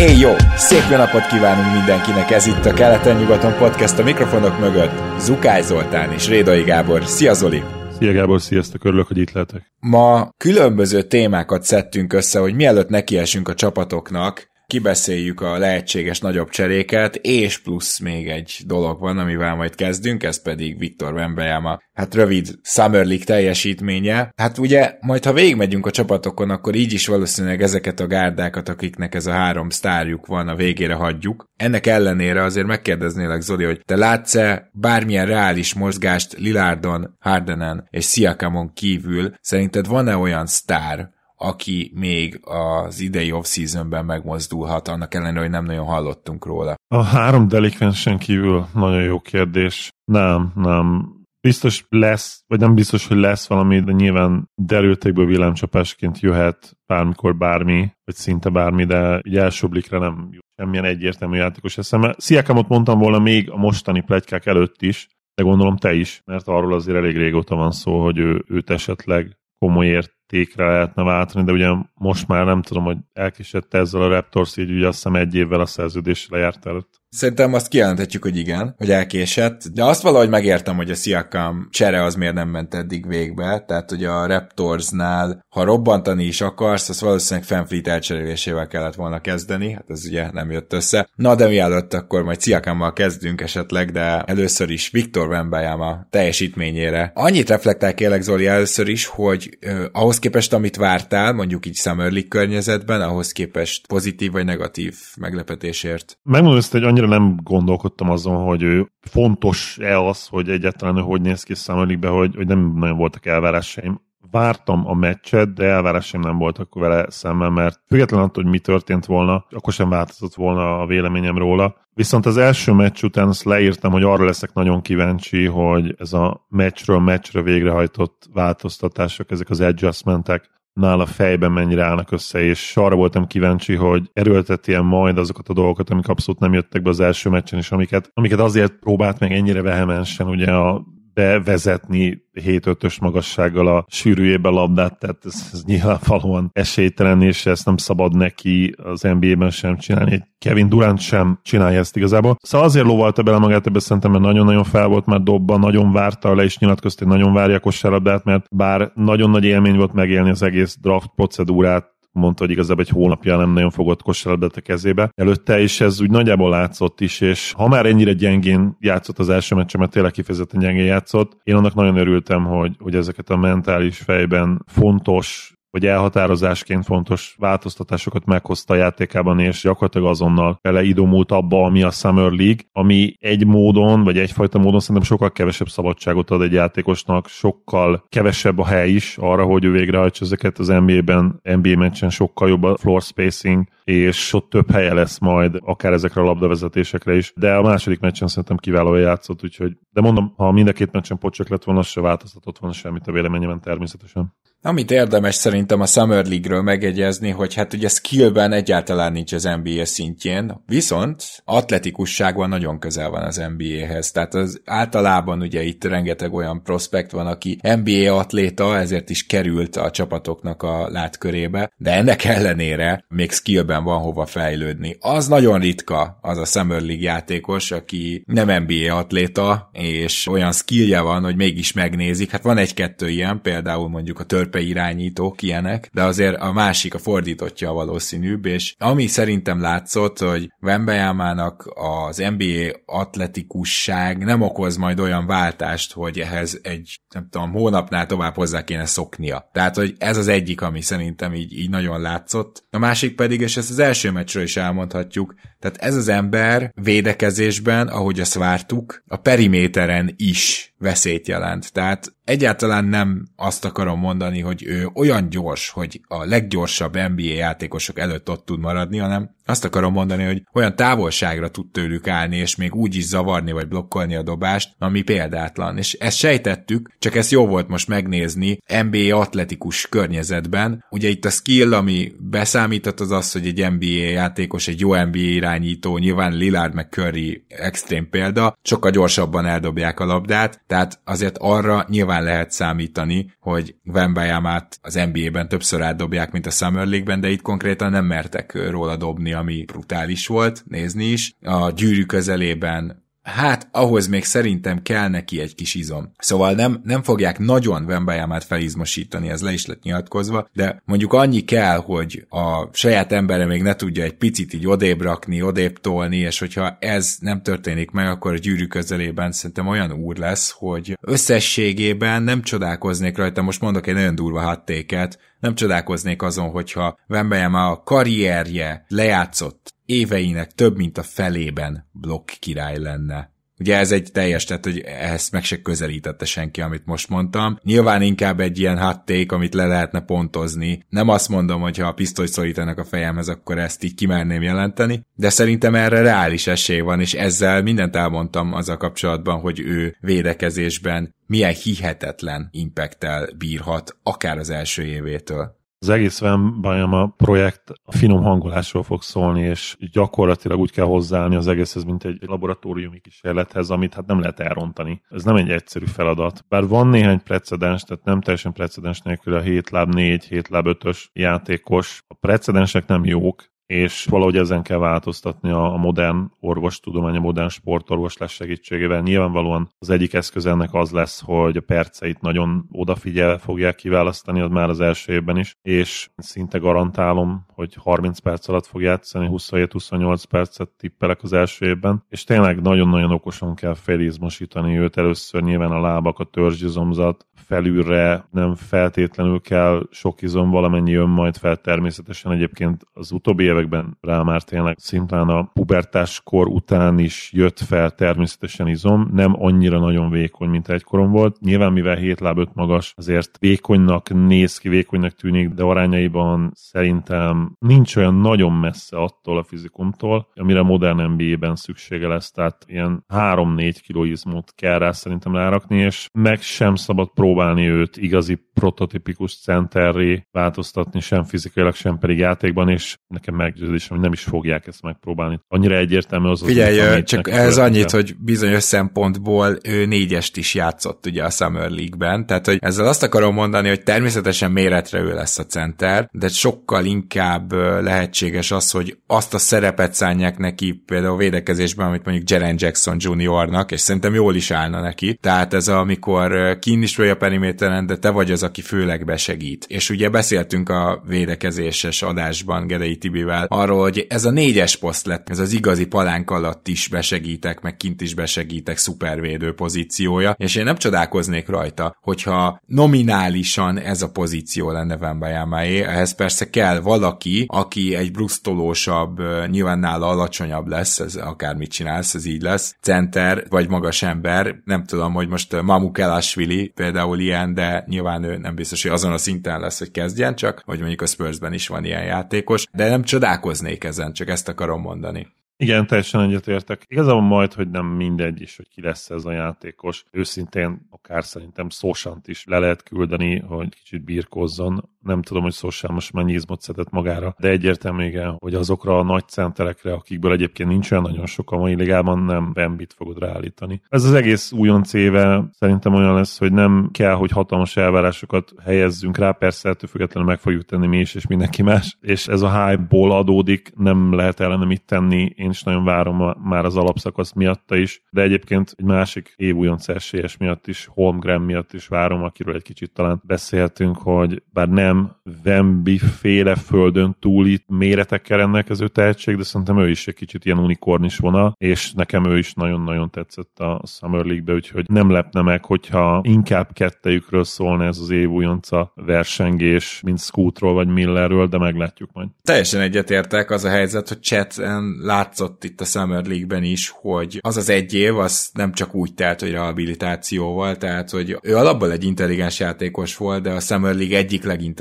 Éj jó! Szép jó napot kívánunk mindenkinek, ez itt a Keleten-nyugaton podcast a mikrofonok mögött. Zukály Zoltán és Rédai Gábor. Szia Zoli! Szia Gábor, sziasztok, örülök, hogy itt lehetek. Ma különböző témákat szedtünk össze, hogy mielőtt nekiesünk a csapatoknak, kibeszéljük a lehetséges nagyobb cseréket, és plusz még egy dolog van, amivel majd kezdünk, ez pedig Viktor Wembanyama, hát rövid Summer League teljesítménye. Hát ugye, majd ha végigmegyünk a csapatokon, akkor így is valószínűleg ezeket a gárdákat, akiknek ez a három sztárjuk van, a végére hagyjuk. Ennek ellenére azért megkérdeznélek, Zoli, hogy te látsz-e bármilyen reális mozgást Lilardon, Hardenen és Siakamon kívül? Szerinted van-e olyan sztár, aki még az idei off-seasonben megmozdulhat, annak ellenére, hogy nem nagyon hallottunk róla. A három delikvensen kívül nagyon jó kérdés. Nem, nem. Biztos lesz, vagy nem biztos, hogy lesz valami, de nyilván derültékből villámcsapásként jöhet bármikor bármi, vagy szinte bármi, de így első blikre nem jut semmilyen egyértelmű játékos eszembe. Sziakamot mondtam volna még a mostani plegykák előtt is, de gondolom te is, mert arról azért elég régóta van szó, hogy ő, őt esetleg komoly értékre lehetne váltani, de ugye most már nem tudom, hogy elkésett ezzel a Raptors, így ugye azt hiszem egy évvel a szerződés lejárt előtt. Szerintem azt kijelenthetjük, hogy igen, hogy elkésett, de azt valahogy megértem, hogy a Siakam csere az miért nem ment eddig végbe, tehát hogy a Raptorsnál, ha robbantani is akarsz, az valószínűleg Fanfleet elcserélésével kellett volna kezdeni, hát ez ugye nem jött össze. Na de mielőtt akkor majd Siakammal kezdünk esetleg, de először is Viktor Wembanyama teljesítményére. Annyit reflektál kérlek Zoli először is, hogy eh, ahhoz képest, amit vártál, mondjuk így Summer League környezetben, ahhoz képest pozitív vagy negatív meglepetésért. Megmondom ezt, hogy annyira nem gondolkodtam azon, hogy ő fontos-e az, hogy egyáltalán hogy néz ki Summer hogy, hogy nem nagyon voltak elvárásaim. Vártam a meccset, de elvárásaim nem voltak vele szemben, mert függetlenül attól, hogy mi történt volna, akkor sem változott volna a véleményem róla. Viszont az első meccs után azt leírtam, hogy arra leszek nagyon kíváncsi, hogy ez a meccsről meccsre végrehajtott változtatások, ezek az adjustmentek, nála fejben mennyire állnak össze, és arra voltam kíváncci, hogy erőlteti majd azokat a dolgokat, amik abszolút nem jöttek be az első meccsen, és amiket, amiket azért próbált meg ennyire vehemensen ugye a bevezetni 7-5-ös magassággal a sűrűjébe labdát, tehát ez, ez nyilvánvalóan esélytelen, és ezt nem szabad neki az NBA-ben sem csinálni. Kevin Durant sem csinálja ezt igazából. Szóval azért lovalta bele magát ebbe szerintem, mert nagyon-nagyon fel volt már dobba, nagyon várta le, és nyilatkozta, hogy nagyon várja a kosárlabdát, mert bár nagyon nagy élmény volt megélni az egész draft procedúrát, mondta, hogy igazából egy hónapja nem nagyon fogott kosárlabdát a kezébe. Előtte is ez úgy nagyjából látszott is, és ha már ennyire gyengén játszott az első meccsen, mert tényleg kifejezetten gyengén játszott, én annak nagyon örültem, hogy, hogy ezeket a mentális fejben fontos vagy elhatározásként fontos változtatásokat meghozta a játékában, és gyakorlatilag azonnal beleidomult abba, ami a Summer League, ami egy módon, vagy egyfajta módon szerintem sokkal kevesebb szabadságot ad egy játékosnak, sokkal kevesebb a hely is arra, hogy ő végrehajtsa ezeket az NBA-ben, NBA meccsen sokkal jobb a floor spacing, és ott több helye lesz majd, akár ezekre a labdavezetésekre is, de a második meccsen szerintem kiválóan játszott, úgyhogy, de mondom, ha mind a két meccsen pocsak lett volna, az se változtatott volna semmit a véleményemben természetesen. Amit érdemes szerintem a Summer League-ről megegyezni, hogy hát ugye skillben egyáltalán nincs az NBA szintjén, viszont atletikusságban nagyon közel van az NBA-hez. Tehát az általában ugye itt rengeteg olyan prospekt van, aki NBA atléta, ezért is került a csapatoknak a látkörébe, de ennek ellenére még skillben van hova fejlődni. Az nagyon ritka az a Summer League játékos, aki nem NBA atléta, és olyan skillje van, hogy mégis megnézik. Hát van egy-kettő ilyen, például mondjuk a tör törpe irányítók ilyenek, de azért a másik, a fordítottja a valószínűbb, és ami szerintem látszott, hogy Wembeyamának az NBA atletikusság nem okoz majd olyan váltást, hogy ehhez egy, nem tudom, hónapnál tovább hozzá kéne szoknia. Tehát, hogy ez az egyik, ami szerintem így, így nagyon látszott. A másik pedig, és ezt az első meccsről is elmondhatjuk, tehát ez az ember védekezésben, ahogy azt vártuk, a periméteren is veszélyt jelent. Tehát egyáltalán nem azt akarom mondani, hogy ő olyan gyors, hogy a leggyorsabb NBA játékosok előtt ott tud maradni, hanem azt akarom mondani, hogy olyan távolságra tud tőlük állni, és még úgy is zavarni vagy blokkolni a dobást, ami példátlan. És ezt sejtettük, csak ezt jó volt most megnézni NBA atletikus környezetben. Ugye itt a skill, ami beszámított az az, hogy egy NBA játékos, egy jó NBA irányító, nyilván Lillard meg Curry extrém példa, sokkal gyorsabban eldobják a labdát, tehát azért arra nyilván lehet számítani, hogy Vembayamát az NBA-ben többször átdobják, mint a Summer League-ben, de itt konkrétan nem mertek róla dobni, ami brutális volt nézni is. A gyűrű közelében Hát, ahhoz még szerintem kell neki egy kis izom. Szóval nem, nem fogják nagyon Vembayamát felizmosítani, ez le is lett nyilatkozva, de mondjuk annyi kell, hogy a saját embere még ne tudja egy picit így odébb rakni, odébb tolni, és hogyha ez nem történik meg, akkor a gyűrű közelében szerintem olyan úr lesz, hogy összességében nem csodálkoznék rajta, most mondok egy nagyon durva hattéket, nem csodálkoznék azon, hogyha Wembanyama a karrierje lejátszott éveinek több mint a felében blokk király lenne. Ugye ez egy teljes, tehát hogy ezt meg se közelítette senki, amit most mondtam. Nyilván inkább egy ilyen hot amit le lehetne pontozni. Nem azt mondom, hogy ha a pisztolyt szorítanak a fejemhez, akkor ezt így kimerném jelenteni, de szerintem erre reális esély van, és ezzel mindent elmondtam azzal kapcsolatban, hogy ő védekezésben milyen hihetetlen impacttel bírhat, akár az első évétől. Az egész Vembayama projekt a finom hangolásról fog szólni, és gyakorlatilag úgy kell hozzáállni az egészhez, mint egy laboratóriumi kísérlethez, amit hát nem lehet elrontani. Ez nem egy egyszerű feladat. Bár van néhány precedens, tehát nem teljesen precedens nélkül a 7 láb 4, 7 láb 5-ös játékos. A precedensek nem jók, és valahogy ezen kell változtatni a, modern orvostudomány, a modern sportorvoslás segítségével. Nyilvánvalóan az egyik eszköz ennek az lesz, hogy a perceit nagyon odafigyel fogják kiválasztani, az már az első évben is, és szinte garantálom, hogy 30 perc alatt fog játszani, 27-28 percet tippelek az első évben, és tényleg nagyon-nagyon okosan kell felizmosítani őt először nyilván a lábak, a törzsizomzat, felülre nem feltétlenül kell sok izom, valamennyi jön majd fel természetesen. Egyébként az utóbbi években rá már tényleg szintán a pubertáskor után is jött fel természetesen izom, nem annyira nagyon vékony, mint egykorom volt. Nyilván mivel 7 láb 5 magas, azért vékonynak néz ki, vékonynak tűnik, de arányaiban szerintem nincs olyan nagyon messze attól a fizikumtól, amire modern NBA-ben szüksége lesz, tehát ilyen 3-4 kg izmot kell rá szerintem rárakni, és meg sem szabad próbálni őt igazi prototipikus centerré változtatni, sem fizikailag, sem pedig játékban, és nekem meggyőződésem, hogy nem is fogják ezt megpróbálni. Annyira egyértelmű az Figyelj, az, csak ez annyit, hogy bizonyos szempontból ő négyest is játszott ugye a Summer League-ben, tehát hogy ezzel azt akarom mondani, hogy természetesen méretre ő lesz a center, de sokkal inkább lehetséges az, hogy azt a szerepet szánják neki például a védekezésben, amit mondjuk Jaren Jackson Juniornak, és szerintem jól is állna neki. Tehát ez amikor kín is a periméteren, de te vagy az, aki főleg besegít. És ugye beszéltünk a védekezéses adásban Gedei Tibivel arról, hogy ez a négyes poszt lett, ez az igazi palánk alatt is besegítek, meg kint is besegítek szupervédő pozíciója, és én nem csodálkoznék rajta, hogyha nominálisan ez a pozíció lenne Vembayamáé, ehhez persze kell valaki, aki egy brusztolósabb, nyilván nála alacsonyabb lesz, ez akármit csinálsz, ez így lesz, center, vagy magas ember, nem tudom, hogy most Mamuk Elashvili ilyen, de nyilván ő nem biztos, hogy azon a szinten lesz, hogy kezdjen csak, hogy mondjuk a Spursben is van ilyen játékos, de nem csodálkoznék ezen, csak ezt akarom mondani. Igen, teljesen egyetértek. Igazából majd, hogy nem mindegy is, hogy ki lesz ez a játékos. Őszintén akár szerintem szósant is le lehet küldeni, hogy kicsit birkozzon nem tudom, hogy Szosán most mennyi izmot szedett magára, de egyértelmű igen, hogy azokra a nagy centerekre, akikből egyébként nincs olyan nagyon sok a mai ligában, nem Bembit fogod ráállítani. Ez az egész újonc éve szerintem olyan lesz, hogy nem kell, hogy hatalmas elvárásokat helyezzünk rá, persze ettől függetlenül meg fogjuk tenni mi is, és mindenki más, és ez a hype-ból adódik, nem lehet ellene mit tenni, én is nagyon várom a, már az alapszakasz miatta is, de egyébként egy másik év újonc esélyes miatt is, Holmgren miatt is várom, akiről egy kicsit talán beszéltünk, hogy bár nem nem Wemby féle földön túli méretekkel rendelkező tehetség, de szerintem ő is egy kicsit ilyen unikornis vonal, és nekem ő is nagyon-nagyon tetszett a Summer League-be, úgyhogy nem lepne meg, hogyha inkább kettejükről szólna ez az év újonca versengés, mint Scootról vagy Millerről, de meglátjuk majd. Teljesen egyetértek, az a helyzet, hogy Chet látszott itt a Summer League-ben is, hogy az az egy év, az nem csak úgy telt, hogy rehabilitációval, tehát hogy ő alapból egy intelligens játékos volt, de a Summer League egyik legintelligensebb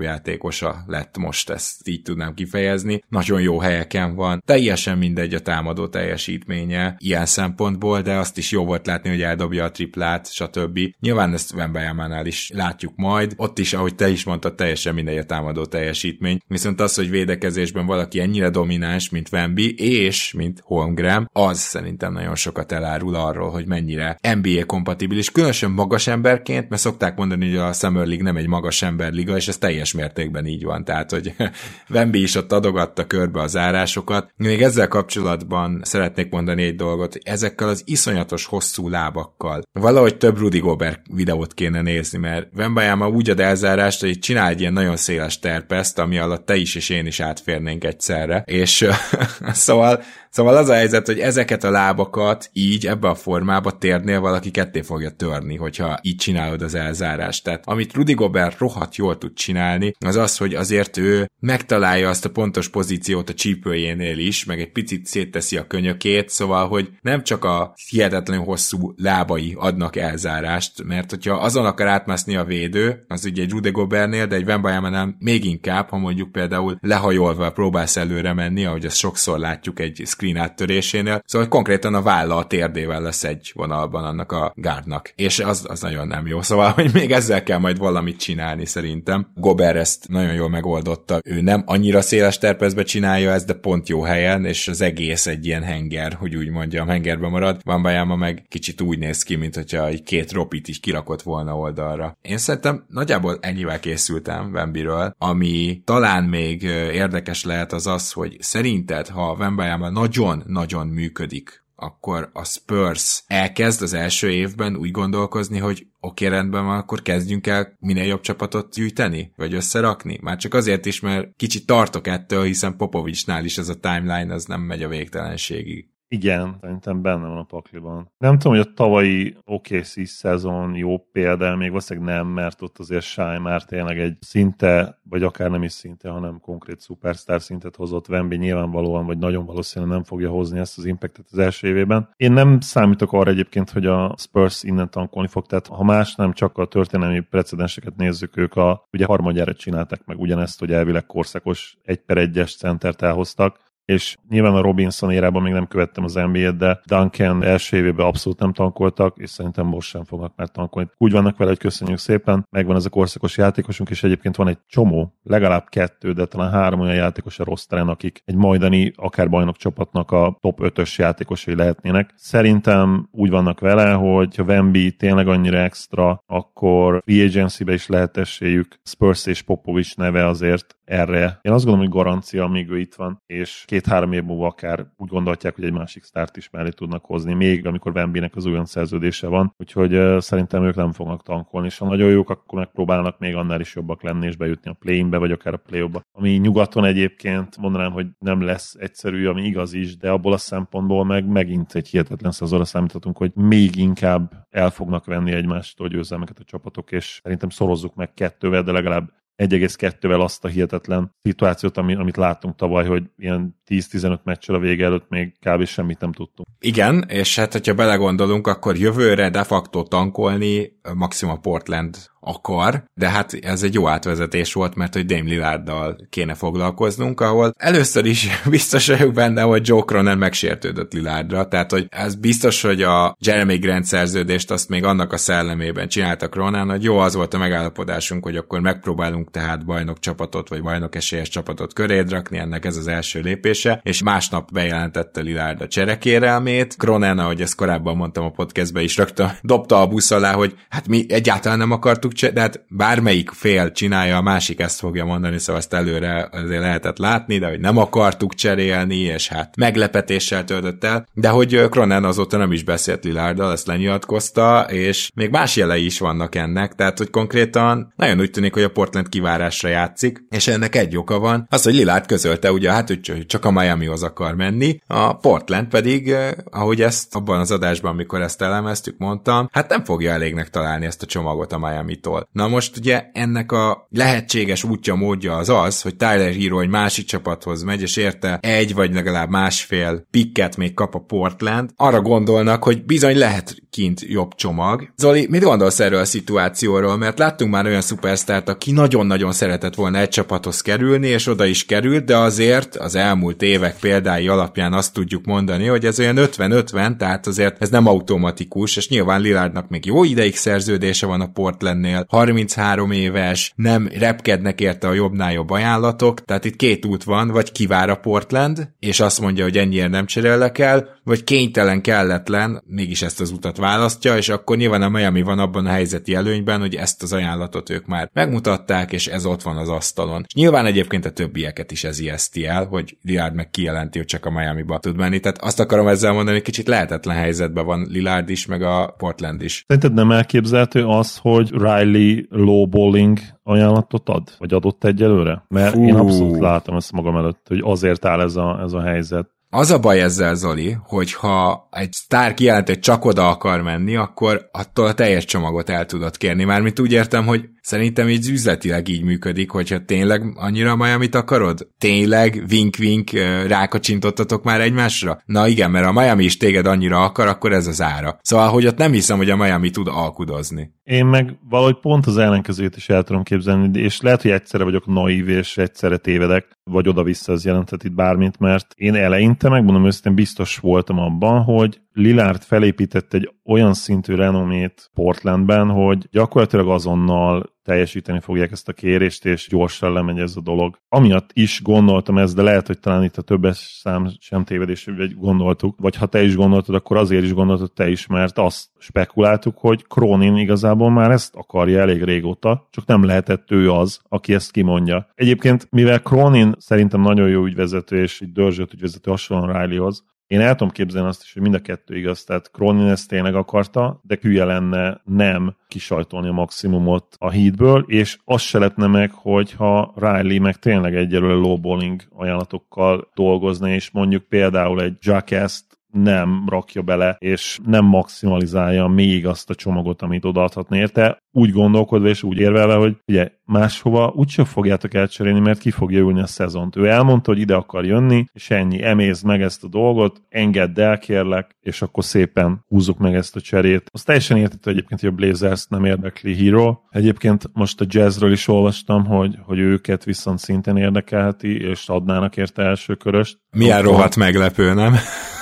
játékosa lett most, ezt így tudnám kifejezni. Nagyon jó helyeken van, teljesen mindegy a támadó teljesítménye ilyen szempontból, de azt is jó volt látni, hogy eldobja a triplát, stb. Nyilván ezt Wembanyamánál is látjuk majd, ott is, ahogy te is mondtad, teljesen mindegy a támadó teljesítmény, viszont az, hogy védekezésben valaki ennyire domináns, mint Wemby, és mint Holmgren, az szerintem nagyon sokat elárul arról, hogy mennyire NBA kompatibilis, különösen magas emberként, mert szokták mondani, hogy a Summer League nem egy magas emberliga, és ez teljes mértékben így van, tehát, hogy Wemby is ott adogatta körbe az zárásokat. Még ezzel kapcsolatban szeretnék mondani egy dolgot, ezekkel az iszonyatos hosszú lábakkal valahogy több Rudy Gobert videót kéne nézni, mert Wembayama úgy ad elzárást, hogy csinál egy ilyen nagyon széles terpeszt, ami alatt te is és én is átférnénk egyszerre, és szóval Szóval az a helyzet, hogy ezeket a lábakat így ebbe a formába térnél valaki ketté fogja törni, hogyha így csinálod az elzárást. Tehát amit Rudy Gobert rohadt jól tud csinálni, az az, hogy azért ő megtalálja azt a pontos pozíciót a csípőjénél is, meg egy picit szétteszi a könyökét, szóval, hogy nem csak a hihetetlenül hosszú lábai adnak elzárást, mert hogyha azon akar átmászni a védő, az ugye egy Rudy Gobertnél, de egy Wembanyama még inkább, ha mondjuk például lehajolva próbálsz előre menni, ahogy azt sokszor látjuk egy screen áttörésénél, szóval konkrétan a válla a térdével lesz egy vonalban annak a gárdnak, és az, az nagyon nem jó, szóval, hogy még ezzel kell majd valamit csinálni szerintem. Gober ezt nagyon jól megoldotta, ő nem annyira széles terpezbe csinálja ezt, de pont jó helyen, és az egész egy ilyen henger, hogy úgy mondjam, hengerbe marad. Van Bajama meg kicsit úgy néz ki, mint hogyha egy két ropit is kirakott volna oldalra. Én szerintem nagyjából ennyivel készültem Vembiről, ami talán még érdekes lehet az az, hogy szerinted, ha Vembayama nagyon-nagyon működik, akkor a Spurs elkezd az első évben úgy gondolkozni, hogy oké, okay, rendben van, akkor kezdjünk el minél jobb csapatot gyűjteni, vagy összerakni. Már csak azért is, mert kicsit tartok ettől, hiszen Popovicsnál is ez a timeline, az nem megy a végtelenségig. Igen, szerintem benne van a pakliban. Nem tudom, hogy a tavalyi OKC szezon jó példa, még valószínűleg nem, mert ott azért Sáj már tényleg egy szinte, vagy akár nem is szinte, hanem konkrét szupersztár szintet hozott Wemby nyilvánvalóan, vagy nagyon valószínűleg nem fogja hozni ezt az impactet az első évében. Én nem számítok arra egyébként, hogy a Spurs innen tankolni fog, tehát ha más nem csak a történelmi precedenseket nézzük, ők a, ugye harmadjára csináltak meg ugyanezt, hogy elvileg korszakos egy per egyes centert elhoztak, és nyilván a Robinson érában még nem követtem az NBA-t, de Duncan első évében abszolút nem tankoltak, és szerintem most sem fognak már tankolni. Úgy vannak vele, hogy köszönjük szépen, megvan ez a korszakos játékosunk, és egyébként van egy csomó, legalább kettő, de talán három olyan játékos a rosteren, akik egy majdani, akár bajnok csapatnak a top 5-ös játékosai lehetnének. Szerintem úgy vannak vele, hogy ha Wemby tényleg annyira extra, akkor free agency-be is lehet esélyük. Spurs és Popovics neve azért erre. Én azt gondolom, hogy garancia, amíg ő itt van, és két-három év múlva akár úgy gondolják, hogy egy másik sztárt is mellé tudnak hozni, még amikor Wemby-nek az olyan szerződése van, úgyhogy uh, szerintem ők nem fognak tankolni, és ha nagyon jók, akkor megpróbálnak még annál is jobbak lenni, és bejutni a play-inbe, vagy akár a play -ba. Ami nyugaton egyébként mondanám, hogy nem lesz egyszerű, ami igaz is, de abból a szempontból meg megint egy hihetetlen szezonra számíthatunk, hogy még inkább el fognak venni egymástól győzelmeket a csapatok, és szerintem szorozzuk meg kettővel, de legalább 1,2-vel azt a hihetetlen szituációt, amit láttunk tavaly, hogy ilyen 10-15 meccsel a vége előtt még kb. semmit nem tudtunk. Igen, és hát hogyha belegondolunk, akkor jövőre de facto tankolni maximum Portland akar, de hát ez egy jó átvezetés volt, mert hogy Dame Lillarddal kéne foglalkoznunk, ahol először is biztos vagyok benne, hogy Joe Cronin megsértődött Lillardra, tehát hogy ez biztos, hogy a Jeremy Grant szerződést azt még annak a szellemében csináltak Cronin, hogy jó az volt a megállapodásunk, hogy akkor megpróbálunk tehát bajnok csapatot, vagy bajnok esélyes csapatot köréd rakni, ennek ez az első lépése, és másnap bejelentette Lillard a cserekérelmét. Cronin, ahogy ezt korábban mondtam a podcastben is, rögtön dobta a busz alá, hogy hát mi egyáltalán nem akartuk de hát bármelyik fél csinálja, a másik ezt fogja mondani, szóval ezt előre azért lehetett látni, de hogy nem akartuk cserélni, és hát meglepetéssel töltött el, de hogy Cronen azóta nem is beszélt Lillarddal, ezt lenyilatkozta, és még más jelei is vannak ennek, tehát hogy konkrétan nagyon úgy tűnik, hogy a Portland kivárásra játszik, és ennek egy oka van, az, hogy Lillard közölte ugye, hát hogy csak a Miamihoz akar menni, a Portland pedig, eh, ahogy ezt abban az adásban, amikor ezt elemeztük, mondtam, hát nem fogja elégnek találni ezt a csomagot a Miami-tól. Na most ugye ennek a lehetséges útja, módja az az, hogy Tyler Hero egy másik csapathoz megy, és érte egy vagy legalább másfél pikket még kap a Portland, arra gondolnak, hogy bizony lehet kint jobb csomag. Zoli, mit gondolsz erről a szituációról? Mert láttunk már olyan szupersztárt, aki nagyon-nagyon szeretett volna egy csapathoz kerülni, és oda is került, de azért az elmúlt évek példái alapján azt tudjuk mondani, hogy ez olyan 50-50, tehát azért ez nem automatikus, és nyilván Lillardnak még jó ideig szerződése van a Portlandnél, 33 éves, nem repkednek érte a jobbnál jobb ajánlatok, tehát itt két út van, vagy kivár a Portland, és azt mondja, hogy ennyire nem cserélek el, vagy kénytelen, kelletlen, mégis ezt az utat választja, és akkor nyilván a Miami van abban a helyzeti előnyben, hogy ezt az ajánlatot ők már megmutatták, és ez ott van az asztalon. És nyilván egyébként a többieket is ez ijeszti el, hogy Lillard meg kijelenti, hogy csak a Miami-ba tud menni. Tehát azt akarom ezzel mondani, hogy kicsit lehetetlen helyzetben van Lillard is, meg a Portland is. Szerinted nem elképzelhető az, hogy Riley lowballing ajánlatot ad? Vagy adott egyelőre? Mert Fú. én abszolút látom ezt magam előtt, hogy azért áll ez a, ez a helyzet. Az a baj ezzel, Zoli, hogy ha egy sztár kijelent, hogy csak oda akar menni, akkor attól a teljes csomagot el tudod kérni. Mármint úgy értem, hogy szerintem így üzletileg így működik, hogyha tényleg annyira Miami-t akarod? Tényleg vink-vink rákacsintottatok már egymásra? Na igen, mert a Miami is téged annyira akar, akkor ez az ára. Szóval, hogy ott nem hiszem, hogy a Miami tud alkudozni. Én meg valahogy pont az ellenkezőt is el tudom képzelni, és lehet, hogy egyszerre vagyok naív, és egyszerre tévedek, vagy oda-vissza az jelentett itt bármint, mert én eleinte, megmondom őszintén, biztos voltam abban, hogy Lillard felépített egy olyan szintű renomét Portlandben, hogy gyakorlatilag azonnal teljesíteni fogják ezt a kérést, és gyorsan lemegy ez a dolog. Amiatt is gondoltam ezt, de lehet, hogy talán itt a többes szám sem tévedés, hogy gondoltuk, vagy ha te is gondoltad, akkor azért is gondoltad te is, mert azt spekuláltuk, hogy Cronin igazából már ezt akarja elég régóta, csak nem lehetett ő az, aki ezt kimondja. Egyébként, mivel Cronin szerintem nagyon jó ügyvezető, és egy dörzsött ügyvezető hasonlóan Rileyhoz, én el tudom képzelni azt is, hogy mind a kettő igaz, tehát Cronin ezt tényleg akarta, de hülye lenne nem kisajtolni a maximumot a hídből, és azt se lehetne meg, hogyha Riley meg tényleg egyelőre lowballing ajánlatokkal dolgozna, és mondjuk például egy Jackass nem rakja bele, és nem maximalizálja még azt a csomagot, amit odaadhatna érte, úgy gondolkodva és úgy érvelve, hogy ugye máshova úgyse fogjátok elcserélni, mert ki fogja ülni a szezont. Ő elmondta, hogy ide akar jönni, és ennyi, emézd meg ezt a dolgot, engedd el, kérlek, és akkor szépen húzzuk meg ezt a cserét. Azt teljesen értette egyébként, hogy a Blazers nem érdekli Hero. Egyébként most a jazzről is olvastam, hogy, hogy őket viszont szintén érdekelheti, és adnának érte első köröst. Milyen rohadt meglepő, nem?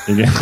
Igen.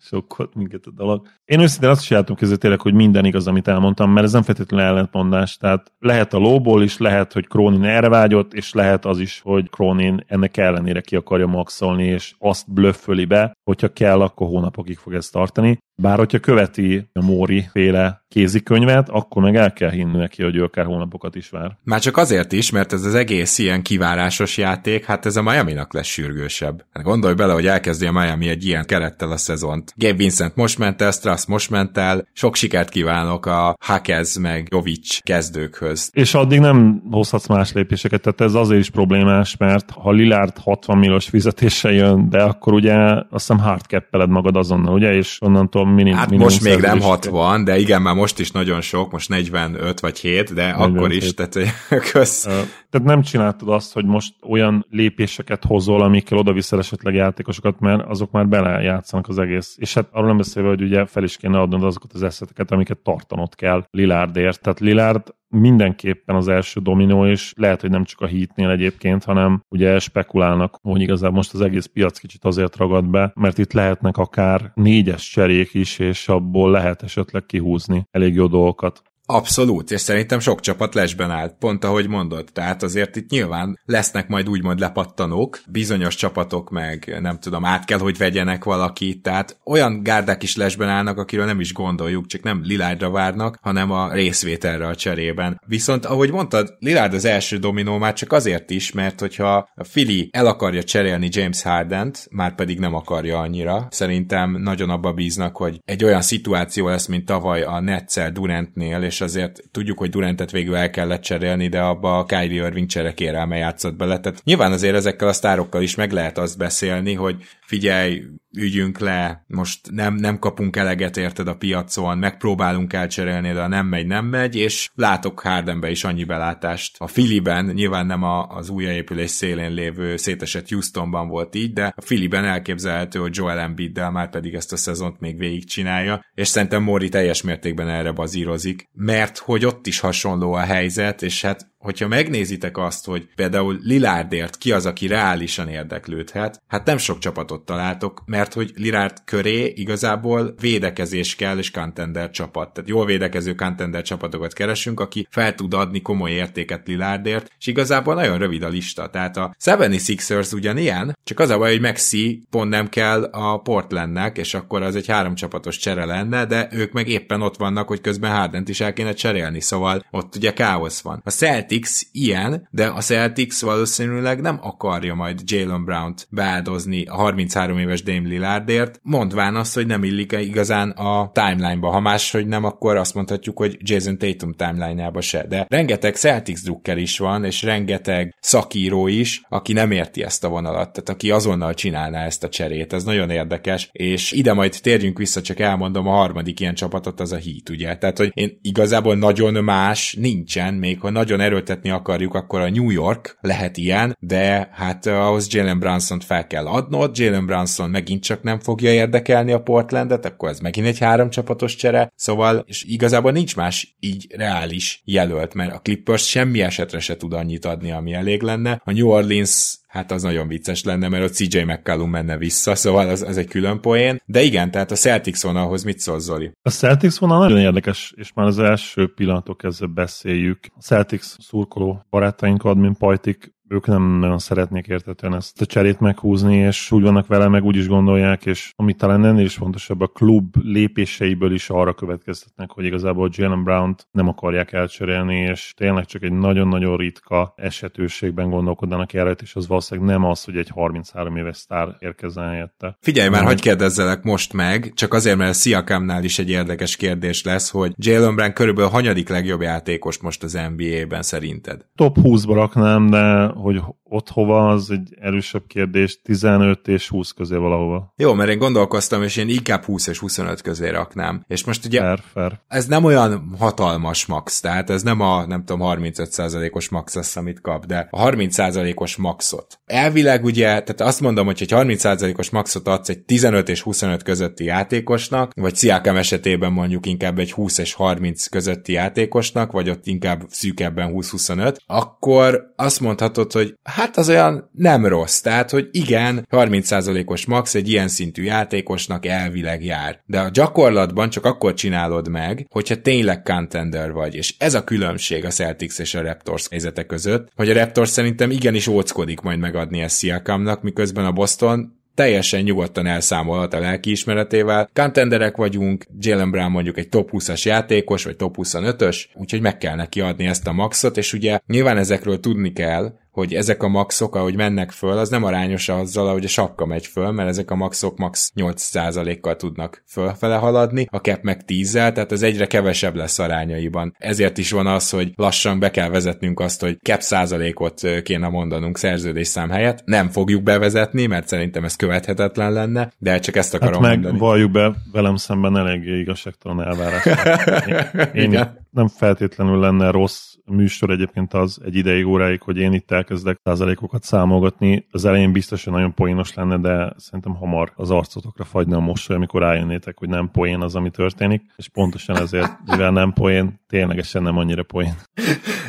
Sokkolt minket a dolog. Én őszintén azt is között tényleg, hogy minden igaz, amit elmondtam, mert ez nem feltétlenül ellentmondás. Tehát lehet a lóból is, lehet, hogy Cronin erre vágyott, és lehet az is, hogy Cronin ennek ellenére ki akarja maxolni, és azt blöfföli be, hogyha kell, akkor hónapokig fog ezt tartani. Bár hogyha követi a Móri féle kézikönyvet, akkor meg el kell hinni neki, hogy ő akár hónapokat is vár. Már csak azért is, mert ez az egész ilyen kivárásos játék, hát ez a Miami-nak lesz sürgősebb. Hát gondolj bele, hogy elkezdi a Miami egy ilyen kerettel a szezont. Gabe Vincent most ment el, Strass most ment el, sok sikert kívánok a Hakez meg Jovic kezdőkhöz. És addig nem hozhatsz más lépéseket, tehát ez azért is problémás, mert ha Lillard 60 milliós fizetése jön, de akkor ugye azt hiszem hardcappeled magad azonnal, ugye, és onnantól minim, Hát minim most még nem 60, de igen, már most is nagyon sok, most 45 vagy 7, de 47. akkor is, tehát kösz. Tehát nem csináltad azt, hogy most olyan lépéseket hozol, amikkel oda esetleg játékosokat, mert azok már belejátszanak az egész. És hát arról nem beszélve, hogy ugye fel is kéne adnod azokat az eszeteket, amiket tartanod kell Lilárdért. Tehát Lilárd mindenképpen az első dominó, és lehet, hogy nem csak a hitnél egyébként, hanem ugye spekulálnak, hogy igazából most az egész piac kicsit azért ragad be, mert itt lehetnek akár négyes cserék is, és abból lehet esetleg kihúzni elég jó dolgokat. Abszolút, és szerintem sok csapat lesben állt, pont ahogy mondod. Tehát azért itt nyilván lesznek majd úgymond lepattanók, bizonyos csapatok meg nem tudom, át kell, hogy vegyenek valakit, tehát olyan gárdák is lesben állnak, akiről nem is gondoljuk, csak nem Lilárdra várnak, hanem a részvételre a cserében. Viszont ahogy mondtad, Lilárd az első dominó már csak azért is, mert hogyha a Fili el akarja cserélni James Hardent, már pedig nem akarja annyira, szerintem nagyon abba bíznak, hogy egy olyan szituáció lesz, mint tavaly a Netszer Durantnél, és és azért tudjuk, hogy Durantet végül el kellett cserélni, de abba a Kyrie Irving cserekérelme játszott bele. Tehát nyilván azért ezekkel a sztárokkal is meg lehet azt beszélni, hogy figyelj, ügyünk le, most nem, nem kapunk eleget érted a piacon, megpróbálunk elcserélni, de nem megy, nem megy, és látok Hardenbe is annyi belátást. A Filiben, nyilván nem a, az újjáépülés szélén lévő szétesett Houstonban volt így, de a Filiben elképzelhető, hogy Joel Embiiddel már pedig ezt a szezont még végigcsinálja, és szerintem Mori teljes mértékben erre bazírozik, mert hogy ott is hasonló a helyzet, és hát hogyha megnézitek azt, hogy például Lilárdért ki az, aki reálisan érdeklődhet, hát nem sok csapatot találtok, mert hogy Lilárd köré igazából védekezés kell és contender csapat. Tehát jól védekező contender csapatokat keresünk, aki fel tud adni komoly értéket Lilárdért, és igazából nagyon rövid a lista. Tehát a 76ers ugyanilyen, csak az a baj, hogy Maxi pont nem kell a Portlandnek, és akkor az egy három csapatos csere lenne, de ők meg éppen ott vannak, hogy közben Hardent is el kéne cserélni, szóval ott ugye káosz van. A Celtics ilyen, de a Celtics valószínűleg nem akarja majd Jalen Brown-t beáldozni a 33 éves Dame Lillardért, mondván azt, hogy nem illik igazán a timeline-ba. Ha máshogy nem, akkor azt mondhatjuk, hogy Jason Tatum timeline-ába se. De rengeteg Celtics drukker is van, és rengeteg szakíró is, aki nem érti ezt a vonalat, tehát aki azonnal csinálná ezt a cserét. Ez nagyon érdekes, és ide majd térjünk vissza, csak elmondom, a harmadik ilyen csapatot az a Heat, ugye? Tehát, hogy én igazából nagyon más nincsen, még ha nagyon erő erőltetni akarjuk, akkor a New York lehet ilyen, de hát ahhoz Jalen Brunson fel kell adnod, Jalen Brunson megint csak nem fogja érdekelni a Portlandet, akkor ez megint egy három csapatos csere, szóval és igazából nincs más így reális jelölt, mert a Clippers semmi esetre se tud annyit adni, ami elég lenne. A New Orleans hát az nagyon vicces lenne, mert ott CJ McCallum menne vissza, szóval az, az egy külön poén. De igen, tehát a Celtics vonalhoz mit szól Zoli? A Celtics vonal nagyon érdekes, és már az első pillanatok kezdve beszéljük. A Celtics szurkoló barátaink, admin Pajtik ők nem nagyon szeretnék értetően ezt a cserét meghúzni, és úgy vannak vele, meg úgy is gondolják, és ami talán ennél is fontosabb, a klub lépéseiből is arra következtetnek, hogy igazából Jalen Brown-t nem akarják elcserélni, és tényleg csak egy nagyon-nagyon ritka esetőségben gondolkodnak erre, és az valószínűleg nem az, hogy egy 33 éves sztár érkezzen helyette. Figyelj már, hogy kérdezzelek most meg, csak azért, mert a Siakamnál is egy érdekes kérdés lesz, hogy Jalen Brown körülbelül hanyadik legjobb játékos most az NBA-ben szerinted? Top 20-ba raknám, de hogy ott hova, az egy erősebb kérdés, 15 és 20 közé valahova. Jó, mert én gondolkoztam, és én inkább 20 és 25 közé raknám. És most ugye fair, fair. ez nem olyan hatalmas max, tehát ez nem a, nem tudom, 35%-os max az, amit kap, de a 30%-os maxot. Elvileg ugye, tehát azt mondom, hogy egy 30%-os maxot adsz egy 15 és 25 közötti játékosnak, vagy Sziákem esetében mondjuk inkább egy 20 és 30 közötti játékosnak, vagy ott inkább szűkebben 20-25, akkor azt mondhatod, hogy hát az olyan nem rossz. Tehát, hogy igen, 30%-os max egy ilyen szintű játékosnak elvileg jár. De a gyakorlatban csak akkor csinálod meg, hogyha tényleg contender vagy. És ez a különbség a Celtics és a Raptors helyzete között, hogy a Raptors szerintem igenis óckodik majd megadni ezt Siakamnak, miközben a Boston teljesen nyugodtan elszámolhat a lelkiismeretével. Contenderek vagyunk, Jalen Brown mondjuk egy top 20-as játékos, vagy top 25-ös, úgyhogy meg kell neki adni ezt a maxot, és ugye nyilván ezekről tudni kell, hogy ezek a maxok, ahogy mennek föl, az nem arányos azzal, ahogy a sapka megy föl, mert ezek a maxok max 8%-kal tudnak fölfele haladni, a cap meg 10-zel, tehát ez egyre kevesebb lesz arányaiban. Ezért is van az, hogy lassan be kell vezetnünk azt, hogy cap százalékot kéne mondanunk szerződésszám helyett. Nem fogjuk bevezetni, mert szerintem ez követhetetlen lenne, de csak ezt akarom hát meg mondani. valljuk be, velem szemben eléggé igazságtalan elvárás. Én, én nem feltétlenül lenne rossz műsor egyébként az egy ideig óráig, hogy én itt elkezdek százalékokat számolgatni. Az elején biztos, hogy nagyon poénos lenne, de szerintem hamar az arcotokra fagyna a mosoly, amikor rájönnétek, hogy nem poén az, ami történik, és pontosan ezért, mivel nem poén, ténylegesen nem annyira poén.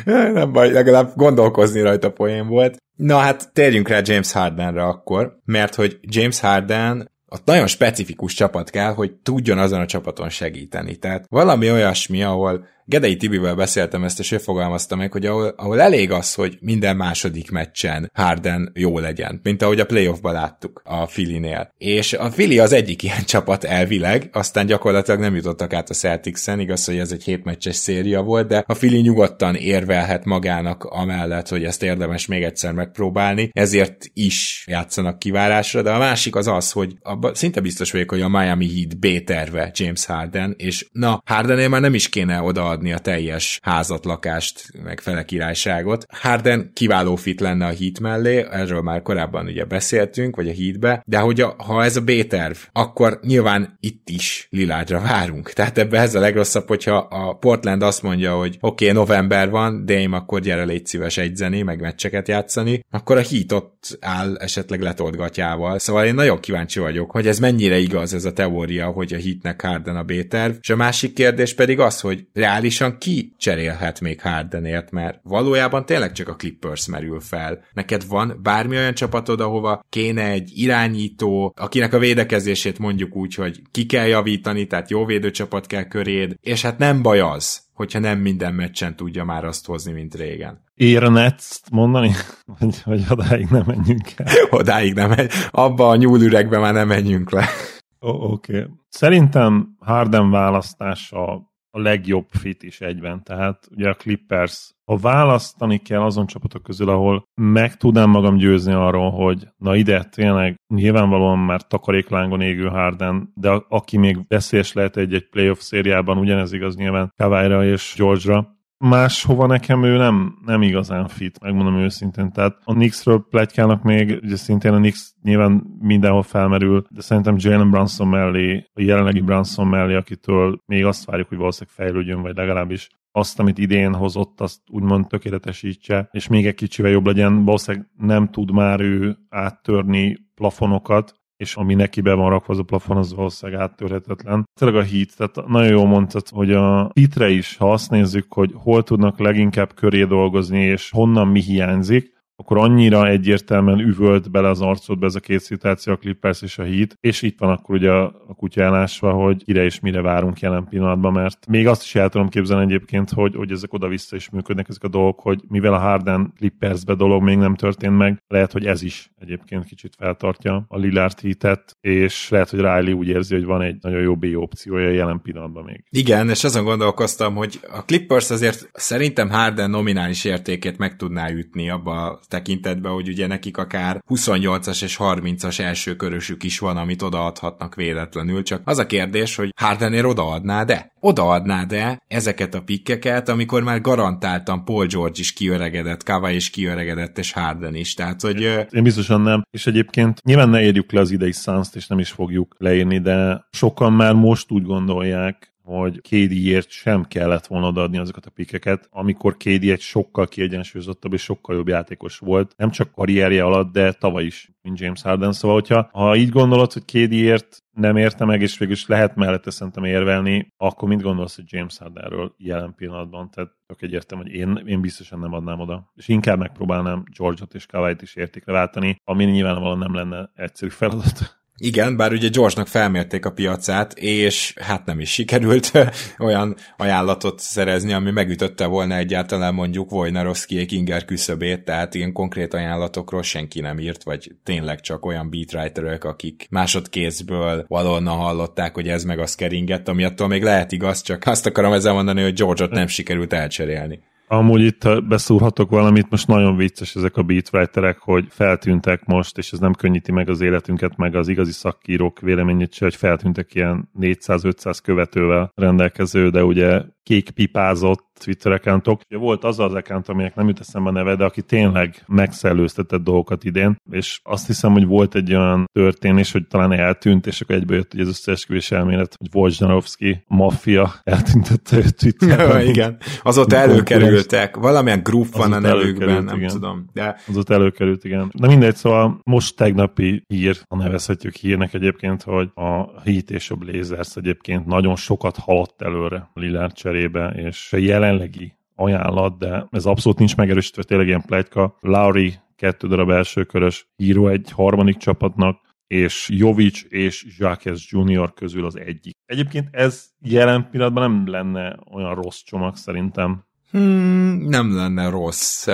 nem baj, legalább gondolkozni rajta poén volt. Na hát térjünk rá James Hardenre akkor, mert hogy James Harden ott nagyon specifikus csapat kell, hogy tudjon azon a csapaton segíteni. Tehát valami olyasmi, ahol Gedei Tibivel beszéltem ezt, és ő fogalmazta meg, hogy ahol, ahol elég az, hogy minden második meccsen Harden jó legyen, mint ahogy a playoffban láttuk a Filinél. És a Fili az egyik ilyen csapat elvileg, aztán gyakorlatilag nem jutottak át a Celtics-en, igaz, hogy ez egy hétmeccses széria volt, de a Fili nyugodtan érvelhet magának amellett, hogy ezt érdemes még egyszer megpróbálni, ezért is játszanak kivárásra, de a másik az az, hogy abba szinte biztos vagyok, hogy a Miami Heat B terve James Harden, és na, Hardenél már nem is kéne oda odaadni a teljes házat, lakást, meg fele királyságot. Harden kiváló fit lenne a hit mellé, erről már korábban ugye beszéltünk, vagy a hídbe, de hogy a, ha ez a B-terv, akkor nyilván itt is Liládra várunk. Tehát ebbe ez a legrosszabb, hogyha a Portland azt mondja, hogy oké, okay, november van, Dame, akkor gyere légy szíves egyzeni, meg meccseket játszani, akkor a hit ott áll esetleg letolt gatyával. Szóval én nagyon kíváncsi vagyok, hogy ez mennyire igaz ez a teória, hogy a hitnek Harden a B-terv, és a másik kérdés pedig az, hogy reálisan ki cserélhet még Hardenért, mert valójában tényleg csak a Clippers merül fel. Neked van bármi olyan csapatod, ahova kéne egy irányító, akinek a védekezését mondjuk úgy, hogy ki kell javítani, tehát jó védőcsapat kell köréd, és hát nem baj az, hogyha nem minden meccsen tudja már azt hozni, mint régen. Érnetsz mondani? Hogy, hogy odáig nem menjünk el. odáig nem megy. Abba a nyúlüregbe már nem menjünk le. Oké. Okay. Szerintem Harden választása a legjobb fit is egyben. Tehát ugye a Clippers, ha választani kell azon csapatok közül, ahol meg tudnám magam győzni arról, hogy na ide tényleg nyilvánvalóan már takaréklángon égő Harden, de aki még veszélyes lehet egy-egy playoff szériában, ugyanez igaz nyilván Kawai-ra és George-ra, máshova nekem ő nem, nem igazán fit, megmondom őszintén. Tehát a Knicksről plegykálnak még, ugye szintén a Knicks nyilván mindenhol felmerül, de szerintem Jalen Brunson mellé, a jelenlegi Brunson mellé, akitől még azt várjuk, hogy valószínűleg fejlődjön, vagy legalábbis azt, amit idén hozott, azt úgymond tökéletesítse, és még egy kicsivel jobb legyen, valószínűleg nem tud már ő áttörni plafonokat, és ami neki be van rakva az a plafon, az valószínűleg áttörhetetlen. Tényleg a hit, tehát nagyon jól mondtad, hogy a hitre is, ha azt nézzük, hogy hol tudnak leginkább köré dolgozni, és honnan mi hiányzik, akkor annyira egyértelműen üvölt bele az arcodba ez a két szituáció, a Clippers és a Heat, és itt van akkor ugye a, a kutyálásva, hogy kire és mire várunk jelen pillanatban, mert még azt is el tudom képzelni egyébként, hogy, hogy ezek oda-vissza is működnek ezek a dolgok, hogy mivel a Harden Clippersbe dolog még nem történt meg, lehet, hogy ez is egyébként kicsit feltartja a Lillard hitet, és lehet, hogy Riley úgy érzi, hogy van egy nagyon jó B opciója jelen pillanatban még. Igen, és azon gondolkoztam, hogy a Clippers azért szerintem Harden nominális értékét meg tudná ütni abba a tekintetben, hogy ugye nekik akár 28-as és 30-as első körösük is van, amit odaadhatnak véletlenül, csak az a kérdés, hogy Hardenért odaadná-e? Odaadnád-e ezeket a pikkeket, amikor már garantáltan Paul George is kiöregedett, Kava is kiöregedett, és Harden is, tehát hogy... Én biztosan nem, és egyébként nyilván ne érjük le az idei suns és nem is fogjuk leírni, de sokan már most úgy gondolják, hogy KD-ért sem kellett volna adni azokat a pikeket, amikor KD egy sokkal kiegyensúlyozottabb és sokkal jobb játékos volt, nem csak karrierje alatt, de tavaly is, mint James Harden. Szóval, hogyha ha így gondolod, hogy KD-ért nem érte meg, és végül is lehet mellette szerintem érvelni, akkor mit gondolsz, hogy James Hardenről jelen pillanatban? Tehát tök egyértelmű, hogy én, én biztosan nem adnám oda. És inkább megpróbálnám George-ot és Kawai-t is értékre váltani, ami nyilvánvalóan nem lenne egyszerű feladat. Igen, bár ugye George-nak felmérték a piacát, és hát nem is sikerült olyan ajánlatot szerezni, ami megütötte volna egyáltalán mondjuk Wojnarowski Inger küszöbét, tehát ilyen konkrét ajánlatokról senki nem írt, vagy tényleg csak olyan beatwriterök, akik másodkézből valahonnan hallották, hogy ez meg az keringett, ami attól még lehet igaz, csak azt akarom ezzel mondani, hogy George-ot nem sikerült elcserélni. Amúgy itt beszúrhatok valamit, most nagyon vicces ezek a beatwriterek, hogy feltűntek most, és ez nem könnyíti meg az életünket, meg az igazi szakírók véleményét se, hogy feltűntek ilyen 400-500 követővel rendelkező, de ugye kék pipázott Twitter accountok. Volt az az account, aminek nem jut eszembe a neve, de aki tényleg megszellőztetett dolgokat idén, és azt hiszem, hogy volt egy olyan történés, hogy talán eltűnt, és akkor egyből jött hogy az összeesküvés elmélet, hogy Wojnarowski maffia eltüntette őt Twitterben. Ja, igen, az ott előkerültek, valamilyen group van a nevükben, nem igen. tudom. De... Az ott előkerült, igen. De mindegy, szóval most tegnapi hír, ha nevezhetjük hírnek egyébként, hogy a Heat és a Blazers egyébként nagyon sokat halott előre Lillard cserébe, és jelen jelenlegi ajánlat, de ez abszolút nincs megerősítve, tényleg ilyen plegyka. Lauri kettő darab elsőkörös író egy harmadik csapatnak, és Jovic és Jacques Junior közül az egyik. Egyébként ez jelen pillanatban nem lenne olyan rossz csomag szerintem. Hmm, nem lenne rossz.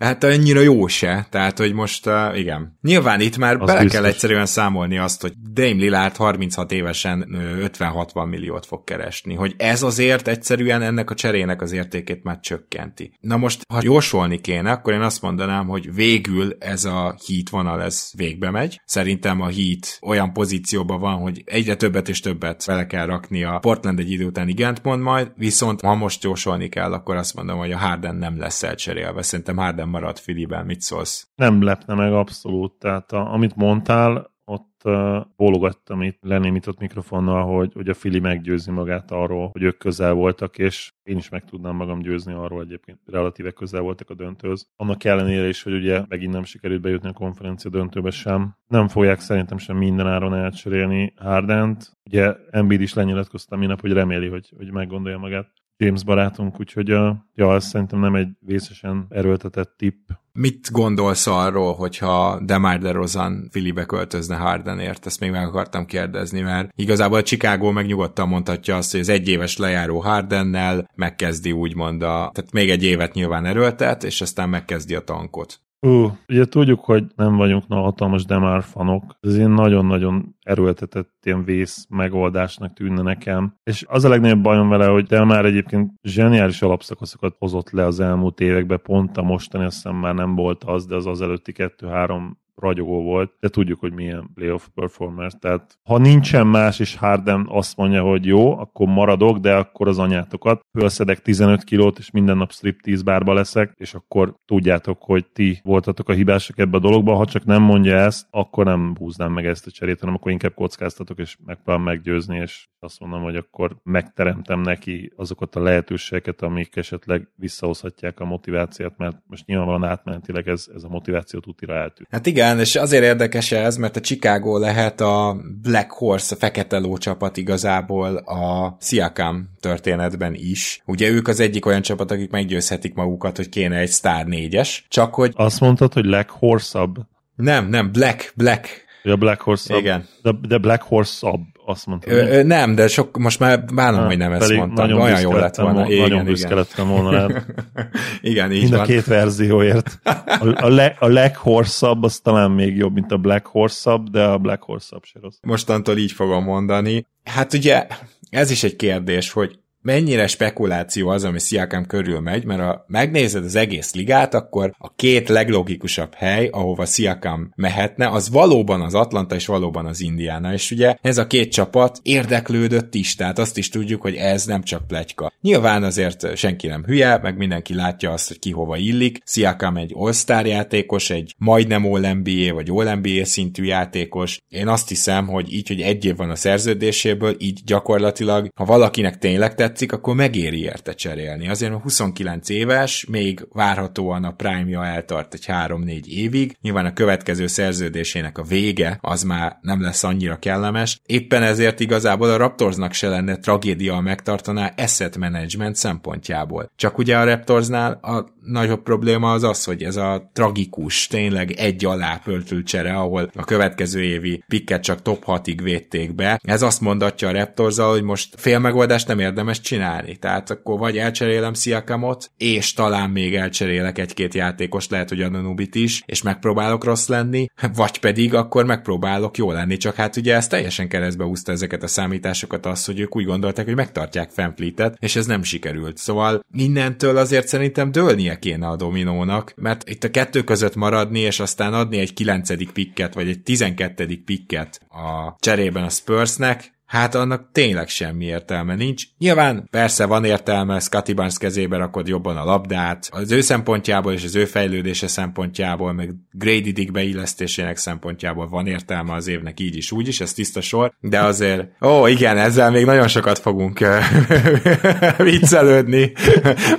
Hát annyira jó se, tehát hogy most uh, igen. Nyilván itt már az bele biztos. kell egyszerűen számolni azt, hogy Dame Lillard 36 évesen 50-60 milliót fog keresni, hogy ez azért egyszerűen ennek a cserének az értékét már csökkenti. Na most, ha jósolni kéne, akkor én azt mondanám, hogy végül ez a hit vonal ez végbe megy. Szerintem a hit olyan pozícióban van, hogy egyre többet és többet vele kell rakni a Portland egy idő után igent mond majd, viszont ha most jósolni kell, akkor azt mondom, hogy a Harden nem lesz elcserélve. Szerintem Harden marad Filiben. Mit szólsz? Nem lepne meg abszolút. Tehát a, amit mondtál, ott uh, bólogattam itt lenémított mikrofonnal, hogy, hogy a Fili meggyőzi magát arról, hogy ők közel voltak, és én is meg tudnám magam győzni arról egyébként, relatíve közel voltak a döntőhöz. Annak ellenére is, hogy ugye megint nem sikerült bejutni a konferencia döntőbe sem. Nem fogják szerintem sem minden áron elcserélni Hardent. Ugye Embiid is lenyilatkozta minap, hogy reméli, hogy, hogy meggondolja magát James barátunk, úgyhogy a, ja, ez szerintem nem egy vészesen erőltetett tipp. Mit gondolsz arról, hogyha Demar DeRozan Filibe költözne Hardenért? Ezt még meg akartam kérdezni, mert igazából a Chicago meg nyugodtan mondhatja azt, hogy az egyéves lejáró Hardennel megkezdi úgymond a, tehát még egy évet nyilván erőltet, és aztán megkezdi a tankot. Ú, ugye tudjuk, hogy nem vagyunk na hatalmas Demar fanok. Ez én nagyon-nagyon erőltetett ilyen vész megoldásnak tűnne nekem. És az a legnagyobb bajom vele, hogy Demar egyébként zseniális alapszakaszokat hozott le az elmúlt években, pont a mostani azt hiszem már nem volt az, de az az előtti kettő-három ragyogó volt, de tudjuk, hogy milyen playoff performer. Tehát ha nincsen más, és Harden azt mondja, hogy jó, akkor maradok, de akkor az anyátokat. Fölszedek 15 kilót, és minden nap strip 10 bárba leszek, és akkor tudjátok, hogy ti voltatok a hibások ebbe a dologba. Ha csak nem mondja ezt, akkor nem húznám meg ezt a cserét, hanem akkor inkább kockáztatok, és megpróbálom meggyőzni, és azt mondom, hogy akkor megteremtem neki azokat a lehetőségeket, amik esetleg visszahozhatják a motivációt, mert most nyilvánvalóan átmenetileg ez, ez a motiváció tutira eltűnt. Hát igen, és azért érdekes ez, mert a Chicago lehet a Black Horse, a fekete ló csapat igazából a Siakam történetben is. Ugye ők az egyik olyan csapat, akik meggyőzhetik magukat, hogy kéne egy Star 4-es, csak hogy... Azt mondtad, hogy Black Horse-ab? Nem, nem, Black, Black. Ja, Black Horse Igen. De, de Black Horse-ab azt mondtam. Ö, ö, nem, de sok, most már bánom, hogy nem ezt mondtam. Nagyon Olyan jó lett volna. Igen, nagyon büszke lettem volna igen, így Mind van. a két verzióért. A, a, le, a leghorsabb az talán még jobb, mint a Black Horsabb, de a Black Horsabb se rossz. Mostantól így fogom mondani. Hát ugye ez is egy kérdés, hogy mennyire spekuláció az, ami Siakam körül megy, mert ha megnézed az egész ligát, akkor a két leglogikusabb hely, ahova Siakam mehetne, az valóban az Atlanta és valóban az Indiana, és ugye ez a két csapat érdeklődött is, tehát azt is tudjuk, hogy ez nem csak pletyka. Nyilván azért senki nem hülye, meg mindenki látja azt, hogy ki hova illik. Siakam egy All-Star játékos, egy majdnem All-NBA vagy All-NBA szintű játékos. Én azt hiszem, hogy így, hogy egy év van a szerződéséből, így gyakorlatilag, ha valakinek tényleg tetszik, akkor megéri érte cserélni. Azért, mert 29 éves, még várhatóan a prime-ja eltart egy 3-4 évig, nyilván a következő szerződésének a vége az már nem lesz annyira kellemes. Éppen ezért igazából a Raptorsnak se lenne tragédia, ha megtartaná asset management szempontjából. Csak ugye a Raptorsnál a nagyobb probléma az az, hogy ez a tragikus, tényleg egy alá pöltült csere, ahol a következő évi pikket csak top 6-ig védték be. Ez azt mondatja a raptors hogy most fél megoldást nem érdemes csinálni. Tehát akkor vagy elcserélem Siakamot, és talán még elcserélek egy-két játékos, lehet, hogy Ananubit is, és megpróbálok rossz lenni, vagy pedig akkor megpróbálok jó lenni, csak hát ugye ez teljesen keresztbe húzta ezeket a számításokat az, hogy ők úgy gondolták, hogy megtartják Fanfleetet, és ez nem sikerült. Szóval innentől azért szerintem dőlnie kéne a dominónak, mert itt a kettő között maradni, és aztán adni egy kilencedik pikket, vagy egy tizenkettedik pikket a cserében a Spursnek, hát annak tényleg semmi értelme nincs. Nyilván persze van értelme, Scotty Barnes kezébe rakod jobban a labdát, az ő szempontjából és az ő fejlődése szempontjából, meg Grady Dick beillesztésének szempontjából van értelme az évnek így is, úgy is, ez tiszta sor, de azért, ó igen, ezzel még nagyon sokat fogunk viccelődni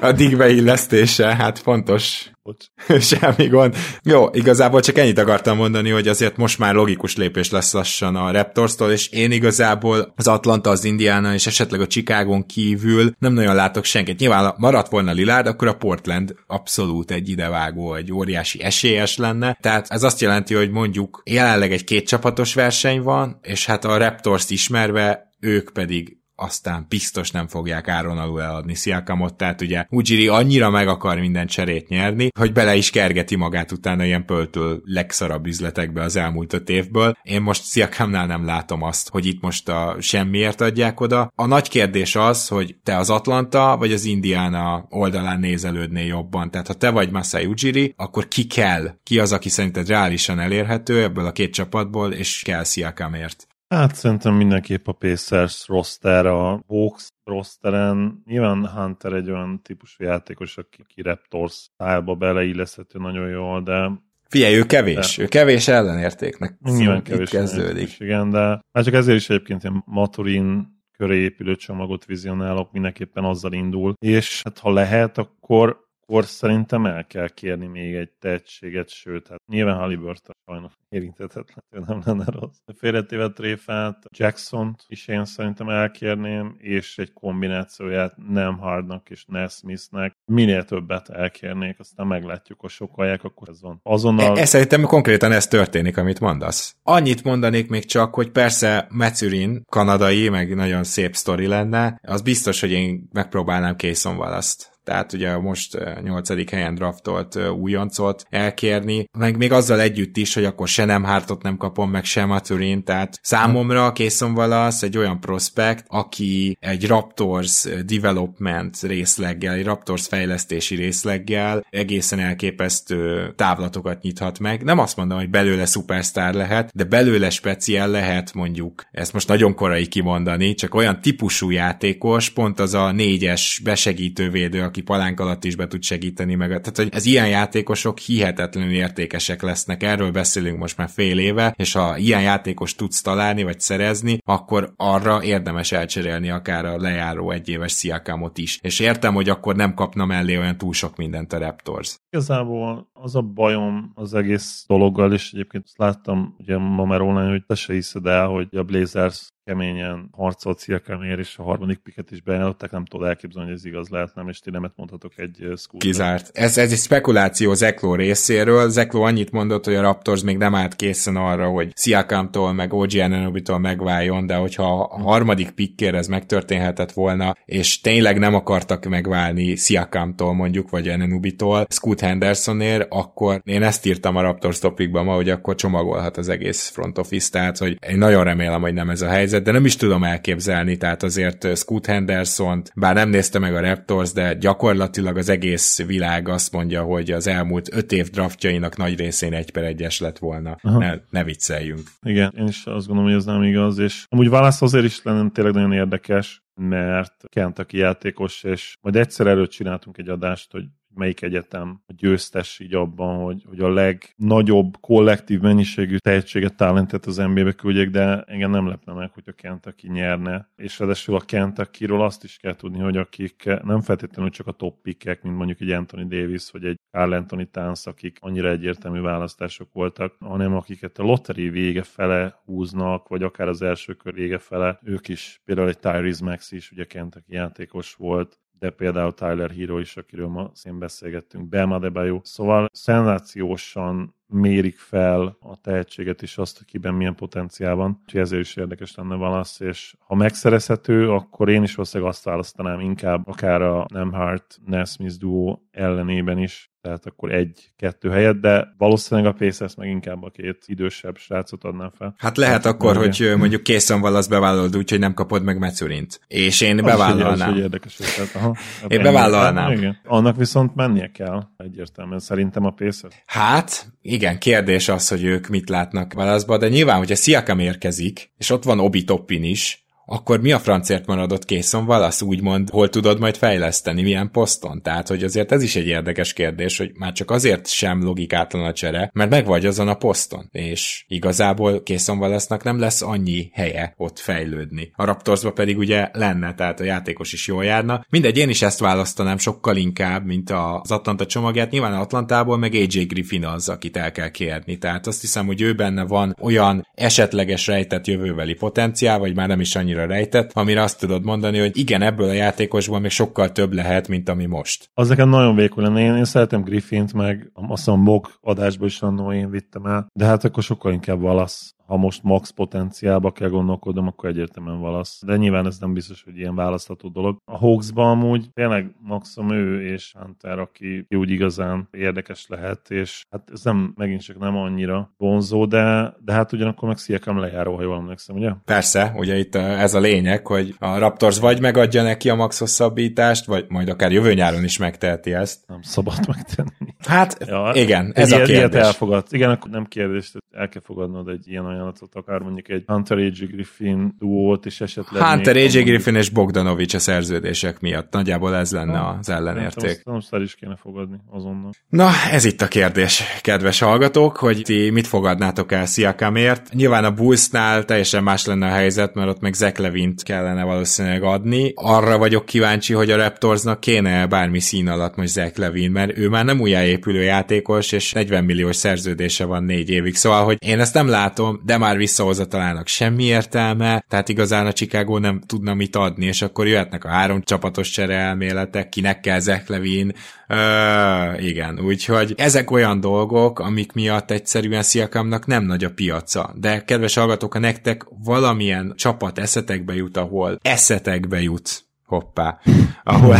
a Dick beillesztése, hát fontos Bocs. Semmi gond. Jó, igazából csak ennyit akartam mondani, hogy azért most már logikus lépés lesz lassan a Raptors-tól, és én igazából az Atlanta, az Indiana és esetleg a Chicago kívül nem nagyon látok senkit. Nyilván maradt volna Lillard, akkor a Portland abszolút egy idevágó, egy óriási esélyes lenne. Tehát ez azt jelenti, hogy mondjuk jelenleg egy két csapatos verseny van, és hát a Raptors ismerve ők pedig aztán biztos nem fogják áron alul eladni Sziakamot, tehát ugye Ujiri annyira meg akar minden cserét nyerni, hogy bele is kergeti magát utána ilyen pöltől legszarabb üzletekbe az elmúlt öt évből. Én most Sziakamnál nem látom azt, hogy itt most a semmiért adják oda. A nagy kérdés az, hogy te az Atlanta vagy az Indiana oldalán nézelődnél jobban. Tehát ha te vagy Masai Ujiri, akkor ki kell? Ki az, aki szerinted reálisan elérhető ebből a két csapatból, és kell Sziakamért? Hát szerintem mindenképp a Pacers roster, a Hawks rosteren. Nyilván Hunter egy olyan típusú játékos, aki, ki Raptors szálba beleilleszhető nagyon jól, de Figyelj, ő kevés, de. ő kevés ellenértéknek. Nyilván kevés kezdődik. Igen, de hát csak ezért is egyébként ilyen Maturin köré épülő csomagot vizionálok, mindenképpen azzal indul. És hát ha lehet, akkor akkor szerintem el kell kérni még egy tehetséget, sőt, hát nyilván Halliburton sajnos érintetetlen, nem lenne rossz. Félretéve tréfát, Jackson-t is én szerintem elkérném, és egy kombinációját nem Hardnak és Nesmithnek minél többet elkérnék, aztán meglátjuk, hogy sokalják, akkor ez van. Azonnal... E, e szerintem konkrétan ez történik, amit mondasz. Annyit mondanék még csak, hogy persze Metzurin, kanadai, meg nagyon szép sztori lenne, az biztos, hogy én megpróbálnám Készon Wallace-t tehát ugye most nyolcadik helyen draftolt újoncot elkérni, meg még azzal együtt is, hogy akkor se nem Hartot nem kapom, meg sem Maturin, tehát számomra Készon Valasz egy olyan prospekt, aki egy Raptors development részleggel, egy Raptors fejlesztési részleggel egészen elképesztő távlatokat nyithat meg. Nem azt mondom, hogy belőle szupersztár lehet, de belőle speciál lehet mondjuk, ezt most nagyon korai kimondani, csak olyan típusú játékos, pont az a négyes besegítő védő, aki palánk alatt is be tud segíteni meg. Tehát, hogy ez ilyen játékosok hihetetlenül értékesek lesznek. Erről beszélünk most már fél éve, és ha ilyen játékos tudsz találni, vagy szerezni, akkor arra érdemes elcserélni akár a lejáró egyéves Sziakamot is. És értem, hogy akkor nem kapna mellé olyan túl sok mindent a Raptors. Igazából az a bajom az egész dologgal, és egyébként azt láttam ugye ma már online, hogy te se hiszed el, hogy a Blazers keményen harcolt Sziakamért, és a harmadik piket is bejelöltek, nem tudod elképzelni, hogy ez igaz lehet, nem, és ti nemet mondhatok egy school. Kizárt. Ez, ez egy spekuláció Zekló részéről. Zekló annyit mondott, hogy a Raptors még nem állt készen arra, hogy Sziakamtól, meg OG Ananobitól megváljon, de hogyha a harmadik pikkér ez megtörténhetett volna, és tényleg nem akartak megválni Sziakamtól mondjuk, vagy Ananobitól, Scoot Hendersonért, akkor én ezt írtam a Raptors topikban ma, hogy akkor csomagolhat az egész front office, tehát hogy én nagyon remélem, hogy nem ez a helyzet, de nem is tudom elképzelni, tehát azért Scoot henderson bár nem nézte meg a Raptors, de gyakorlatilag az egész világ azt mondja, hogy az elmúlt öt év draftjainak nagy részén egy per egyes lett volna. Ne, ne vicceljünk. Igen, én is azt gondolom, hogy ez nem igaz, és amúgy válasz azért is lenne tényleg nagyon érdekes, mert Kentucky játékos, és majd egyszer előtt csináltunk egy adást, hogy melyik egyetem a győztes így abban, hogy, hogy a legnagyobb kollektív mennyiségű tehetséget, talentet az NBA-be küldjék, de engem nem lepne meg, hogy a Kentucky nyerne. És ráadásul a Kentucky-ról azt is kell tudni, hogy akik nem feltétlenül csak a top pickek, mint mondjuk egy Anthony Davis, vagy egy Carl Anthony Towns, akik annyira egyértelmű választások voltak, hanem akiket a lottery vége fele húznak, vagy akár az első kör vége fele, ők is, például egy Tyrese Max is, ugye Kentucky játékos volt, de például Tyler Hero is, akiről ma szén beszélgettünk, Belma Debajo. Szóval szenzációsan mérik fel a tehetséget és azt, hogy kiben milyen potenciál van. Úgyhogy ezért is érdekes lenne valasz, és ha megszerezhető, akkor én is valószínűleg azt választanám inkább akár a Nemhart Nesmith duo ellenében is, tehát akkor egy-kettő helyet, de valószínűleg a Pacers meg inkább a két idősebb srácot adná fel. Hát lehet hát, akkor, hogy ugye. mondjuk készen valasz bevállalod úgy, hogy nem kapod meg Metszurint. És én bevállalnám. Az, hogy érdekes, tehát, aha, hát én bevállalnám. Igen. Annak viszont mennie kell egyértelműen, szerintem a Pacers. Hát, igen, kérdés az, hogy ők mit látnak válaszba, de nyilván, hogyha Siakam érkezik, és ott van Obi Toppin is, akkor mi a francért maradott készon valasz, úgymond, hol tudod majd fejleszteni, milyen poszton? Tehát, hogy azért ez is egy érdekes kérdés, hogy már csak azért sem logikátlan a csere, mert meg vagy azon a poszton, és igazából készon valasznak nem lesz annyi helye ott fejlődni. A Raptorsba pedig ugye lenne, tehát a játékos is jól járna. Mindegy, én is ezt választanám sokkal inkább, mint az Atlanta csomagját. Nyilván Atlantából meg AJ Griffin az, akit el kell kérni. Tehát azt hiszem, hogy ő benne van olyan esetleges rejtett jövőbeli potenciál, vagy már nem is annyira annyira rejtett, amire azt tudod mondani, hogy igen, ebből a játékosból még sokkal több lehet, mint ami most. Az nekem nagyon vékony lenne. Én, én szeretem Griffint, meg azt hiszem Mog adásból is annó én vittem el, de hát akkor sokkal inkább valasz ha most max potenciálba kell gondolkodnom, akkor egyértelműen valasz. De nyilván ez nem biztos, hogy ilyen választható dolog. A Hawksban amúgy tényleg maximum ő és Hunter, aki úgy igazán érdekes lehet, és hát ez nem, megint csak nem annyira vonzó, de, de hát ugyanakkor meg Siakam lejáró, ha jól emlékszem, ugye? Persze, ugye itt ez a lényeg, hogy a Raptors vagy megadja neki a max hosszabbítást, vagy majd akár jövő nyáron is megteheti ezt. Nem szabad megtenni. Hát ja, igen, ez ilyet, a kérdés. Ilyet elfogad. Igen, akkor nem kérdés, el kell fogadnod egy ilyen ajánlatot, akár mondjuk egy Hunter A.J. Griffin duót is esetleg. Hunter A.J. Griffin és Bogdanovics a szerződések miatt. Nagyjából ez lenne ha, az ellenérték. Nem, nem is kéne fogadni azonnal. Na, ez itt a kérdés, kedves hallgatók, hogy ti mit fogadnátok el Siakamért. Nyilván a Bullsnál teljesen más lenne a helyzet, mert ott meg Zach Levint kellene valószínűleg adni. Arra vagyok kíváncsi, hogy a Raptorsnak kéne bármi szín alatt most Zach Levin, mert ő már nem újjáépülő játékos, és 40 milliós szerződése van négy évig. Szóval, hogy én ezt nem látom, de már visszahozatalának semmi értelme, tehát igazán a Chicago nem tudna mit adni, és akkor jöhetnek a három csapatos csere elméletek, kinek kell Zach Levin, Uh, igen, úgyhogy ezek olyan dolgok, amik miatt egyszerűen Sziakamnak nem nagy a piaca. De kedves hallgatók, ha nektek valamilyen csapat eszetekbe jut, ahol eszetekbe jut, hoppá, ahol,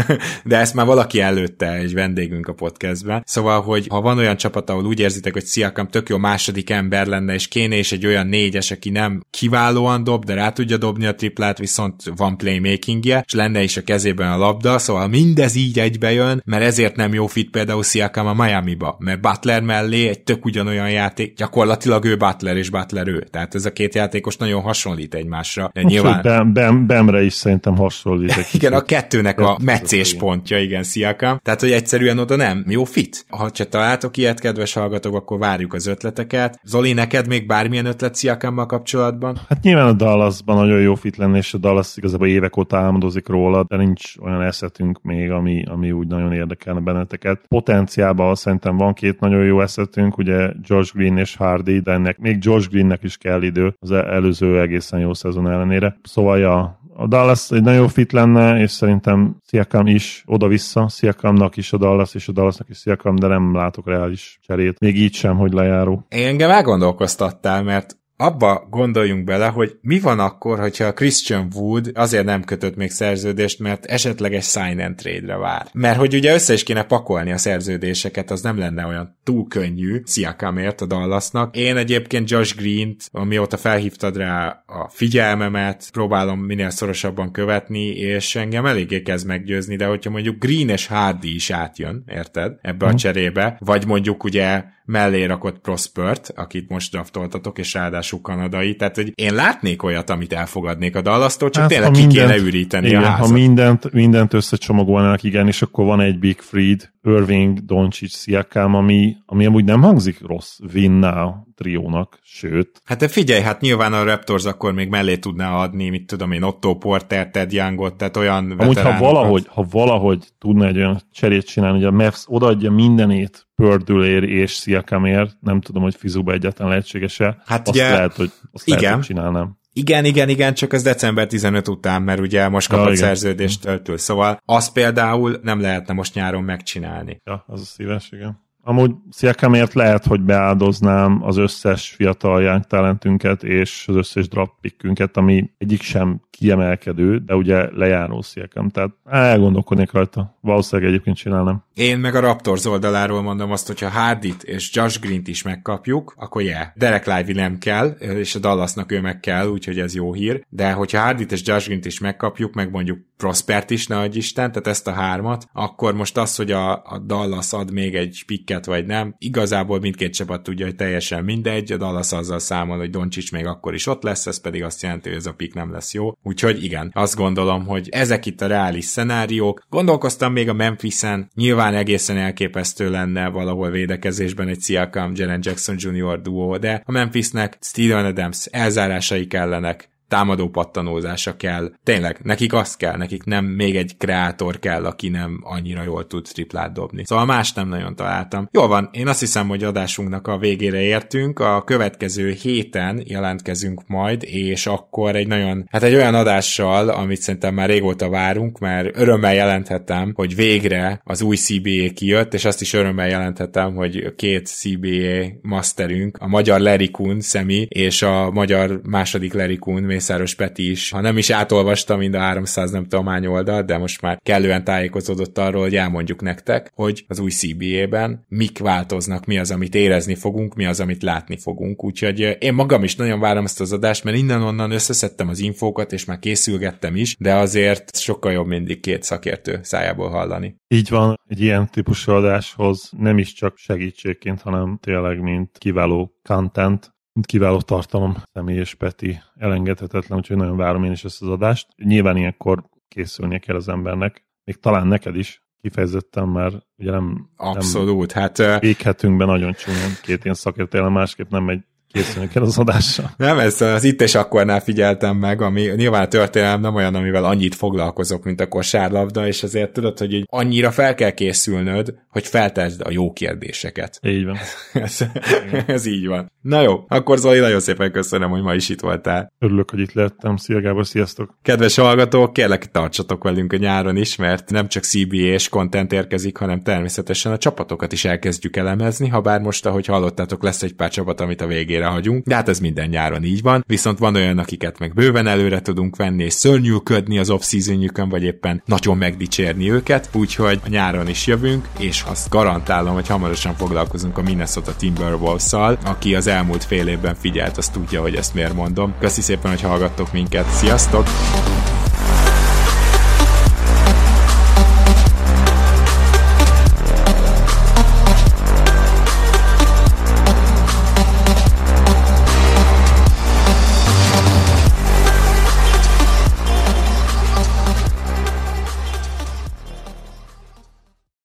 de ezt már valaki előtte egy vendégünk a podcastben. Szóval, hogy ha van olyan csapat, ahol úgy érzitek, hogy Sziakam tök jó második ember lenne, és kéne is egy olyan négyes, aki nem kiválóan dob, de rá tudja dobni a triplát, viszont van playmakingje, és lenne is a kezében a labda, szóval mindez így egybejön, mert ezért nem jó fit például Sziakam a Miami-ba, mert Butler mellé egy tök ugyanolyan játék, gyakorlatilag ő Butler és Butler ő. Tehát ez a két játékos nagyon hasonlít egymásra. De nyilván... Bem, Bem, Bemre is szerintem hasonlít. Igen, a kettőnek a meccés pontja, igen, Sziakam. Tehát, hogy egyszerűen oda nem jó fit. Ha csak találtok ilyet, kedves hallgatók, akkor várjuk az ötleteket. Zoli, neked még bármilyen ötlet Sziakammal kapcsolatban? Hát nyilván a Dallasban nagyon jó fit lenne, és a Dallas igazából évek óta álmodozik róla, de nincs olyan eszetünk még, ami, ami úgy nagyon érdekelne benneteket. Potenciálban szerintem van két nagyon jó eszetünk, ugye George Green és Hardy, de ennek még George Greennek is kell idő az előző egészen jó szezon ellenére. Szóval ja, a Dallas egy nagyon fit lenne, és szerintem Siakam is oda-vissza, Siakamnak is a Dallas, és a Dallasnak is Siakam, de nem látok reális cserét. Még így sem, hogy lejáró. Engem elgondolkoztattál, mert abba gondoljunk bele, hogy mi van akkor, hogyha a Christian Wood azért nem kötött még szerződést, mert esetleg egy sign and trade-re vár. Mert hogy ugye össze is kéne pakolni a szerződéseket, az nem lenne olyan túl könnyű Siakamért a Dallasnak. Én egyébként Josh Green-t, amióta felhívtad rá a figyelmemet, próbálom minél szorosabban követni, és engem eléggé kezd meggyőzni, de hogyha mondjuk Green és Hardy is átjön, érted, ebbe a mhm. cserébe, vagy mondjuk ugye mellé rakott Prospert, akit most draftoltatok, és ráadásul kanadai, tehát hogy én látnék olyat, amit elfogadnék a Dallasztól, csak hát, tényleg ki mindent, kéne üríteni igen, a házat. Ha mindent, mindent összecsomagolnának, igen, és akkor van egy Big Freed, Irving, Doncic, Siakam, ami, ami amúgy nem hangzik rossz win now triónak, sőt. Hát de figyelj, hát nyilván a Raptors akkor még mellé tudná adni, mit tudom én, Otto Porter, Ted Youngot, tehát olyan Amúgy, ha valahogy, ha valahogy tudna egy olyan cserét csinálni, hogy a Mavs odaadja mindenét Pördülér és Sziakamért, nem tudom, hogy Fizuba egyáltalán lehetséges-e. Hát azt ugye, lehet, hogy azt igen. lehet, hogy csinálnám. Igen, igen, igen, csak az december 15 után, mert ugye most kapott ja, szerződést töltől, szóval azt például nem lehetne most nyáron megcsinálni. Ja, az a szíves, igen. Amúgy Sziakamért lehet, hogy beáldoznám az összes fiatal young talentünket és az összes draft ami egyik sem kiemelkedő, de ugye lejáró Sziakam, tehát elgondolkodnék rajta. Valószínűleg egyébként csinálnám. Én meg a Raptors oldaláról mondom azt, hogyha Hardit és Josh Green-t is megkapjuk, akkor yeah. Derek Lively nem kell, és a Dallasnak ő meg kell, úgyhogy ez jó hír. De hogyha Hardit és Josh Green-t is megkapjuk, meg mondjuk Prospert is, ne Isten, tehát ezt a hármat, akkor most az, hogy a, a Dallas ad még egy picket vagy nem, igazából mindkét csapat tudja, hogy teljesen mindegy, a Dallas azzal számol, hogy Doncsics még akkor is ott lesz, ez pedig azt jelenti, hogy ez a pick nem lesz jó. Úgyhogy igen, azt gondolom, hogy ezek itt a reális szenáriók. Gondolkoztam még a Memphis-en, nyilván egészen elképesztő lenne valahol védekezésben egy Siakam, Jaren Jackson Jr. duo, de a Memphisnek Steven Adams elzárásai kellenek, támadó pattanózása kell. Tényleg, nekik az kell, nekik nem még egy kreátor kell, aki nem annyira jól tud triplát dobni. Szóval más nem nagyon találtam. Jól van, én azt hiszem, hogy adásunknak a végére értünk. A következő héten jelentkezünk majd, és akkor egy nagyon, hát egy olyan adással, amit szerintem már régóta várunk, mert örömmel jelenthetem, hogy végre az új CBA kijött, és azt is örömmel jelenthetem, hogy két CBA masterünk, a magyar Larry Kuhn, Szemi, és a magyar második Larry Mészáros Peti is, ha nem is átolvasta mind a 300 nem tudom hány oldal, de most már kellően tájékozódott arról, hogy elmondjuk nektek, hogy az új CBA-ben mik változnak, mi az, amit érezni fogunk, mi az, amit látni fogunk. Úgyhogy én magam is nagyon várom ezt az adást, mert innen-onnan összeszedtem az infókat, és már készülgettem is, de azért sokkal jobb mindig két szakértő szájából hallani. Így van, egy ilyen típusú adáshoz nem is csak segítségként, hanem tényleg mint kiváló content, mint kiváló tartalom, személy és Peti. Elengedhetetlen, úgyhogy nagyon várom én is ezt az adást. Nyilván ilyenkor készülnie kell az embernek, még talán neked is, kifejezetten, mert ugye nem, Abszolút, nem hát... Éghetünk be nagyon csúnyán. Két ilyen szakértőjel, másképp nem megy készülni kell az adásra. Nem, ezt az itt és akkornál figyeltem meg, ami nyilván a történelem nem olyan, amivel annyit foglalkozok, mint a kosárlabda, és azért tudod, hogy így annyira fel kell készülnöd, hogy feltesd a jó kérdéseket. Így van. ez, ez így van. Na jó, akkor Zoli, nagyon szépen köszönöm, hogy ma is itt voltál. Örülök, hogy itt lettem. Szia Gábor, sziasztok! Kedves hallgatók, kérlek tartsatok velünk a nyáron is, mert nem csak CBA és content érkezik, hanem természetesen a csapatokat is elkezdjük elemezni, ha bár most, ahogy hallottátok, lesz egy pár csapat, amit a végére hagyunk, de hát ez minden nyáron így van, viszont van olyan, akiket meg bőven előre tudunk venni, és szörnyűködni az off vagy éppen nagyon megdicsérni őket, úgyhogy nyáron is jövünk, és azt garantálom, hogy hamarosan foglalkozunk a Minnesota Timberwolves-szal, aki az elmúlt fél évben figyelt, azt tudja, hogy ezt miért mondom. Köszi szépen, hogy hallgattok minket. Sziasztok!